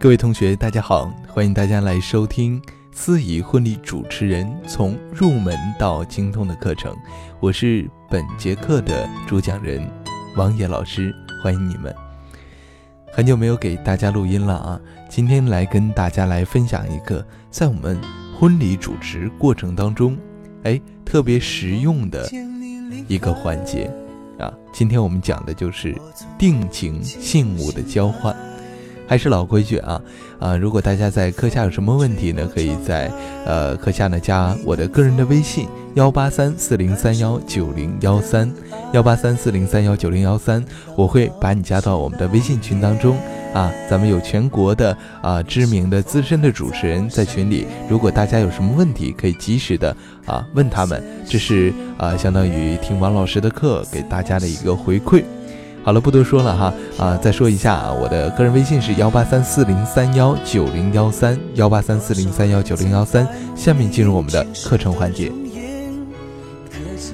各位同学，大家好，欢迎大家来收听司仪婚礼主持人从入门到精通的课程。我是本节课的主讲人王野老师，欢迎你们。很久没有给大家录音了啊，今天来跟大家来分享一个在我们婚礼主持过程当中，哎，特别实用的一个环节啊。今天我们讲的就是定情信物的交换。还是老规矩啊，啊，如果大家在课下有什么问题呢，可以在呃课下呢加我的个人的微信幺八三四零三幺九零幺三幺八三四零三幺九零幺三，我会把你加到我们的微信群当中啊。咱们有全国的啊知名的资深的主持人在群里，如果大家有什么问题，可以及时的啊问他们，这是啊相当于听王老师的课给大家的一个回馈。好了，不多说了哈啊！再说一下，我的个人微信是幺八三四零三幺九零幺三幺八三四零三幺九零幺三。下面进入我们的课程环节。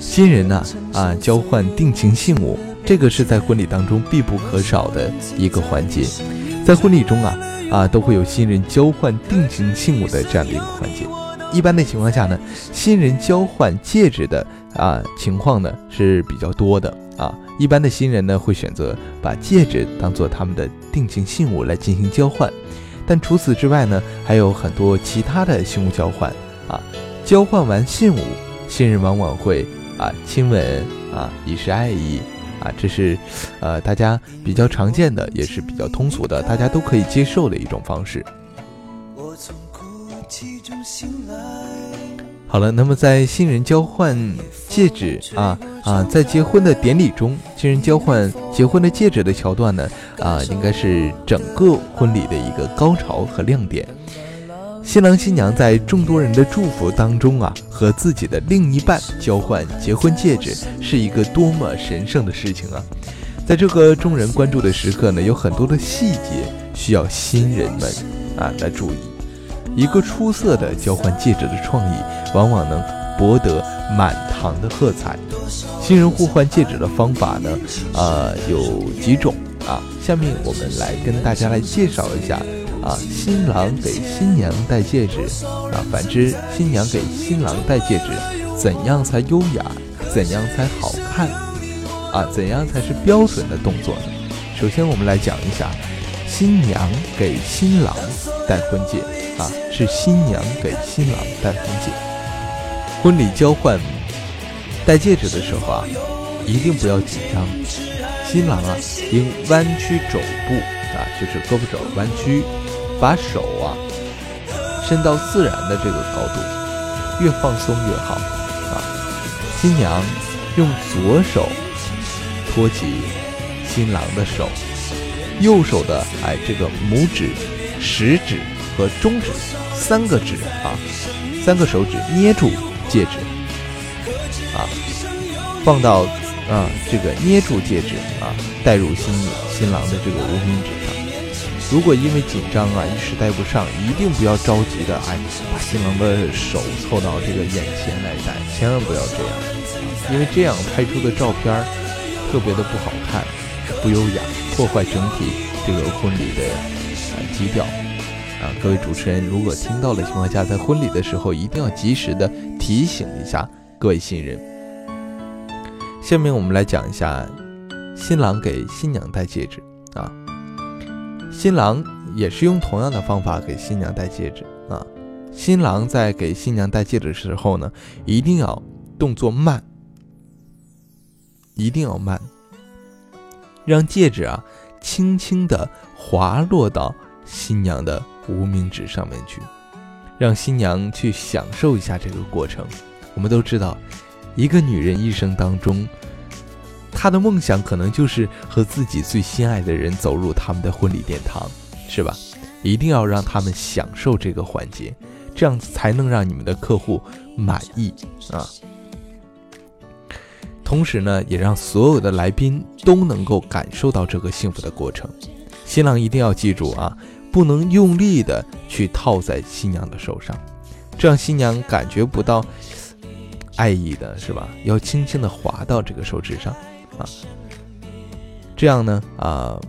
新人呢啊，交换定情信物，这个是在婚礼当中必不可少的一个环节。在婚礼中啊啊，都会有新人交换定情信物的这样的一个环节。一般的情况下呢，新人交换戒指的啊情况呢是比较多的啊。一般的新人呢，会选择把戒指当做他们的定情信物来进行交换，但除此之外呢，还有很多其他的信物交换啊。交换完信物，新人往往会啊亲吻啊以示爱意啊，这是呃大家比较常见的，也是比较通俗的，大家都可以接受的一种方式。我从哭泣中醒来。好了，那么在新人交换戒指啊啊，在结婚的典礼中，新人交换结婚的戒指的桥段呢啊，应该是整个婚礼的一个高潮和亮点。新郎新娘在众多人的祝福当中啊，和自己的另一半交换结婚戒指，是一个多么神圣的事情啊！在这个众人关注的时刻呢，有很多的细节需要新人们啊来注意。一个出色的交换戒指的创意，往往能博得满堂的喝彩。新人互换戒指的方法呢，呃，有几种啊。下面我们来跟大家来介绍一下啊，新郎给新娘戴戒指啊，反之，新娘给新郎戴戒指，怎样才优雅？怎样才好看？啊，怎样才是标准的动作呢？首先，我们来讲一下新娘给新郎戴婚戒。啊，是新娘给新郎戴婚戒。婚礼交换戴戒指的时候啊，一定不要紧张。新郎啊，应弯曲肘部啊，就是胳膊肘弯曲，把手啊伸到自然的这个高度，越放松越好啊。新娘用左手托起新郎的手，右手的哎这个拇指、食指。和中指三个指啊，三个手指捏住戒指啊，放到啊这个捏住戒指啊，戴入新新郎的这个无名指上。如果因为紧张啊一时戴不上，一定不要着急的哎把新郎的手凑到这个眼前来戴，千万不要这样，因为这样拍出的照片特别的不好看，不优雅，破坏整体这个婚礼的啊基调。啊，各位主持人，如果听到的情况下，在婚礼的时候一定要及时的提醒一下各位新人。下面我们来讲一下新郎给新娘戴戒指啊，新郎也是用同样的方法给新娘戴戒指啊。新郎在给新娘戴戒指的时候呢，一定要动作慢，一定要慢，让戒指啊轻轻的滑落到新娘的。无名指上面去，让新娘去享受一下这个过程。我们都知道，一个女人一生当中，她的梦想可能就是和自己最心爱的人走入他们的婚礼殿堂，是吧？一定要让他们享受这个环节，这样才能让你们的客户满意啊。同时呢，也让所有的来宾都能够感受到这个幸福的过程。新郎一定要记住啊。不能用力的去套在新娘的手上，这样新娘感觉不到爱意的是吧？要轻轻的滑到这个手指上啊，这样呢啊，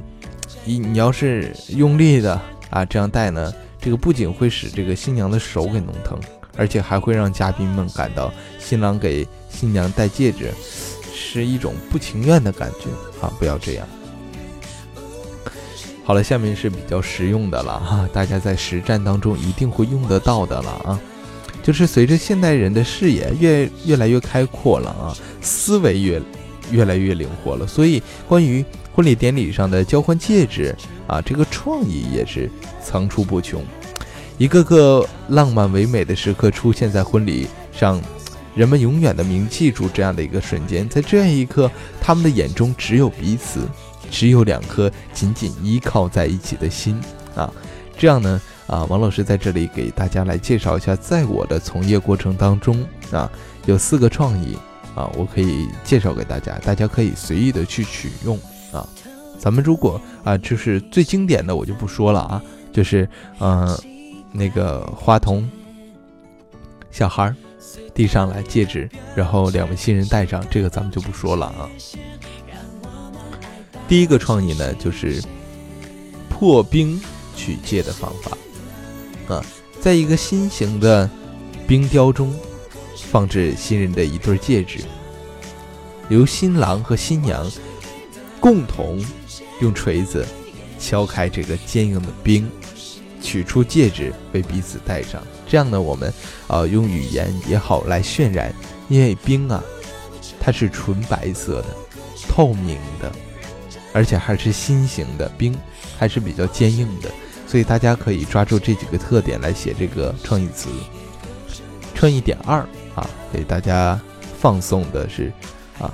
你你要是用力的啊，这样戴呢，这个不仅会使这个新娘的手给弄疼，而且还会让嘉宾们感到新郎给新娘戴戒指是一种不情愿的感觉啊！不要这样。好了，下面是比较实用的了哈，大家在实战当中一定会用得到的了啊，就是随着现代人的视野越越来越开阔了啊，思维越越来越灵活了，所以关于婚礼典礼上的交换戒指啊，这个创意也是层出不穷，一个个浪漫唯美的时刻出现在婚礼上，人们永远的铭记住这样的一个瞬间，在这样一刻，他们的眼中只有彼此。只有两颗紧紧依靠在一起的心啊，这样呢啊，王老师在这里给大家来介绍一下，在我的从业过程当中啊，有四个创意啊，我可以介绍给大家，大家可以随意的去取用啊。咱们如果啊，就是最经典的，我就不说了啊，就是嗯，那个花童小孩递上来戒指，然后两位新人戴上，这个咱们就不说了啊。第一个创意呢，就是破冰取戒的方法啊，在一个心形的冰雕中放置新人的一对戒指，由新郎和新娘共同用锤子敲开这个坚硬的冰，取出戒指为彼此戴上。这样呢，我们啊用语言也好来渲染，因为冰啊它是纯白色的、透明的。而且还是心形的冰，还是比较坚硬的，所以大家可以抓住这几个特点来写这个创意词。创意点二啊，给大家放送的是啊，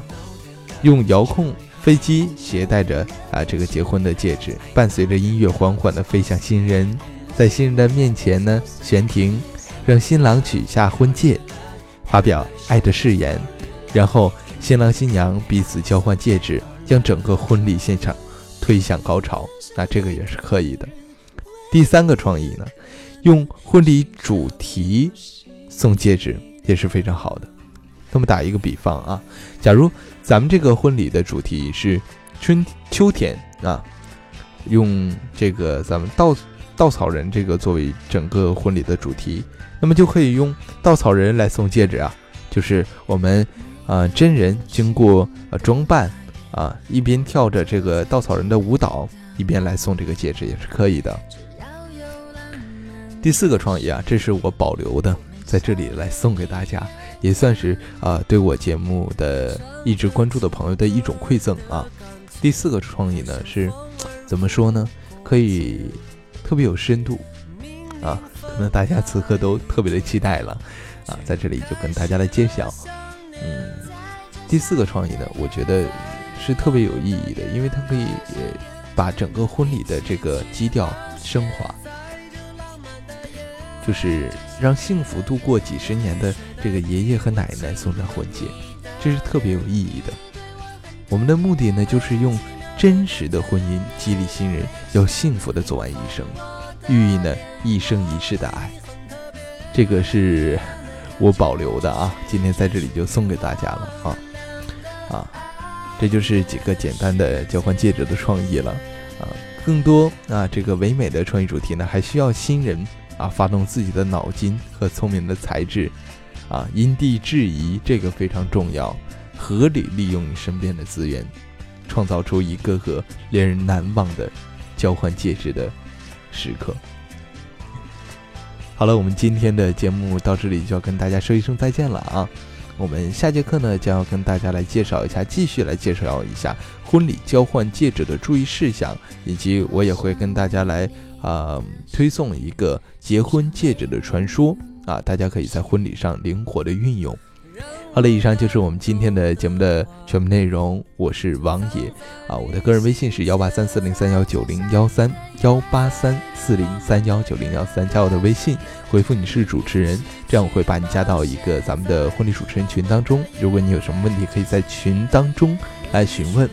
用遥控飞机携带着啊这个结婚的戒指，伴随着音乐缓缓地飞向新人，在新人的面前呢悬停，让新郎取下婚戒，发表爱的誓言，然后新郎新娘彼此交换戒指。将整个婚礼现场推向高潮，那这个也是可以的。第三个创意呢，用婚礼主题送戒指也是非常好的。那么打一个比方啊，假如咱们这个婚礼的主题是春秋天啊，用这个咱们稻稻草人这个作为整个婚礼的主题，那么就可以用稻草人来送戒指啊，就是我们啊真人经过呃装扮。啊，一边跳着这个稻草人的舞蹈，一边来送这个戒指也是可以的。第四个创意啊，这是我保留的，在这里来送给大家，也算是啊对我节目的一直关注的朋友的一种馈赠啊。第四个创意呢是，怎么说呢？可以特别有深度啊，可能大家此刻都特别的期待了啊，在这里就跟大家来揭晓。嗯，第四个创意呢，我觉得。是特别有意义的，因为它可以把整个婚礼的这个基调升华，就是让幸福度过几十年的这个爷爷和奶奶送上婚戒，这是特别有意义的。我们的目的呢，就是用真实的婚姻激励新人要幸福的走完一生，寓意呢一生一世的爱。这个是我保留的啊，今天在这里就送给大家了啊啊。这就是几个简单的交换戒指的创意了，啊，更多啊这个唯美的创意主题呢，还需要新人啊发动自己的脑筋和聪明的才智，啊因地制宜这个非常重要，合理利用你身边的资源，创造出一个个令人难忘的交换戒指的时刻。好了，我们今天的节目到这里就要跟大家说一声再见了啊。我们下节课呢，将要跟大家来介绍一下，继续来介绍一下婚礼交换戒指的注意事项，以及我也会跟大家来啊推送一个结婚戒指的传说啊，大家可以在婚礼上灵活的运用。好了，以上就是我们今天的节目的全部内容。我是王野啊，我的个人微信是幺八三四零三幺九零幺三幺八三四零三幺九零幺三，加我的微信，回复你是主持人，这样我会把你加到一个咱们的婚礼主持人群当中。如果你有什么问题，可以在群当中来询问。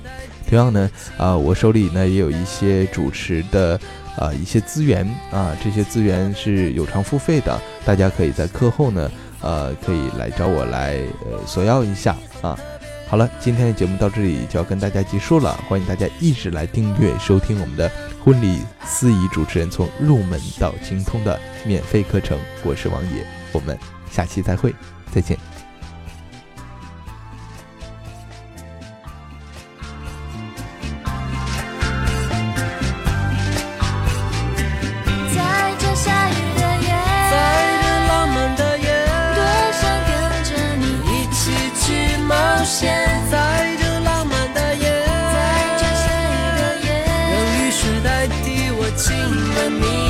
同样呢，啊，我手里呢也有一些主持的啊一些资源啊，这些资源是有偿付费的，大家可以在课后呢。呃，可以来找我来呃索要一下啊。好了，今天的节目到这里就要跟大家结束了，欢迎大家一直来订阅收听我们的婚礼司仪主持人从入门到精通的免费课程。我是王野，我们下期再会，再见。亲吻你。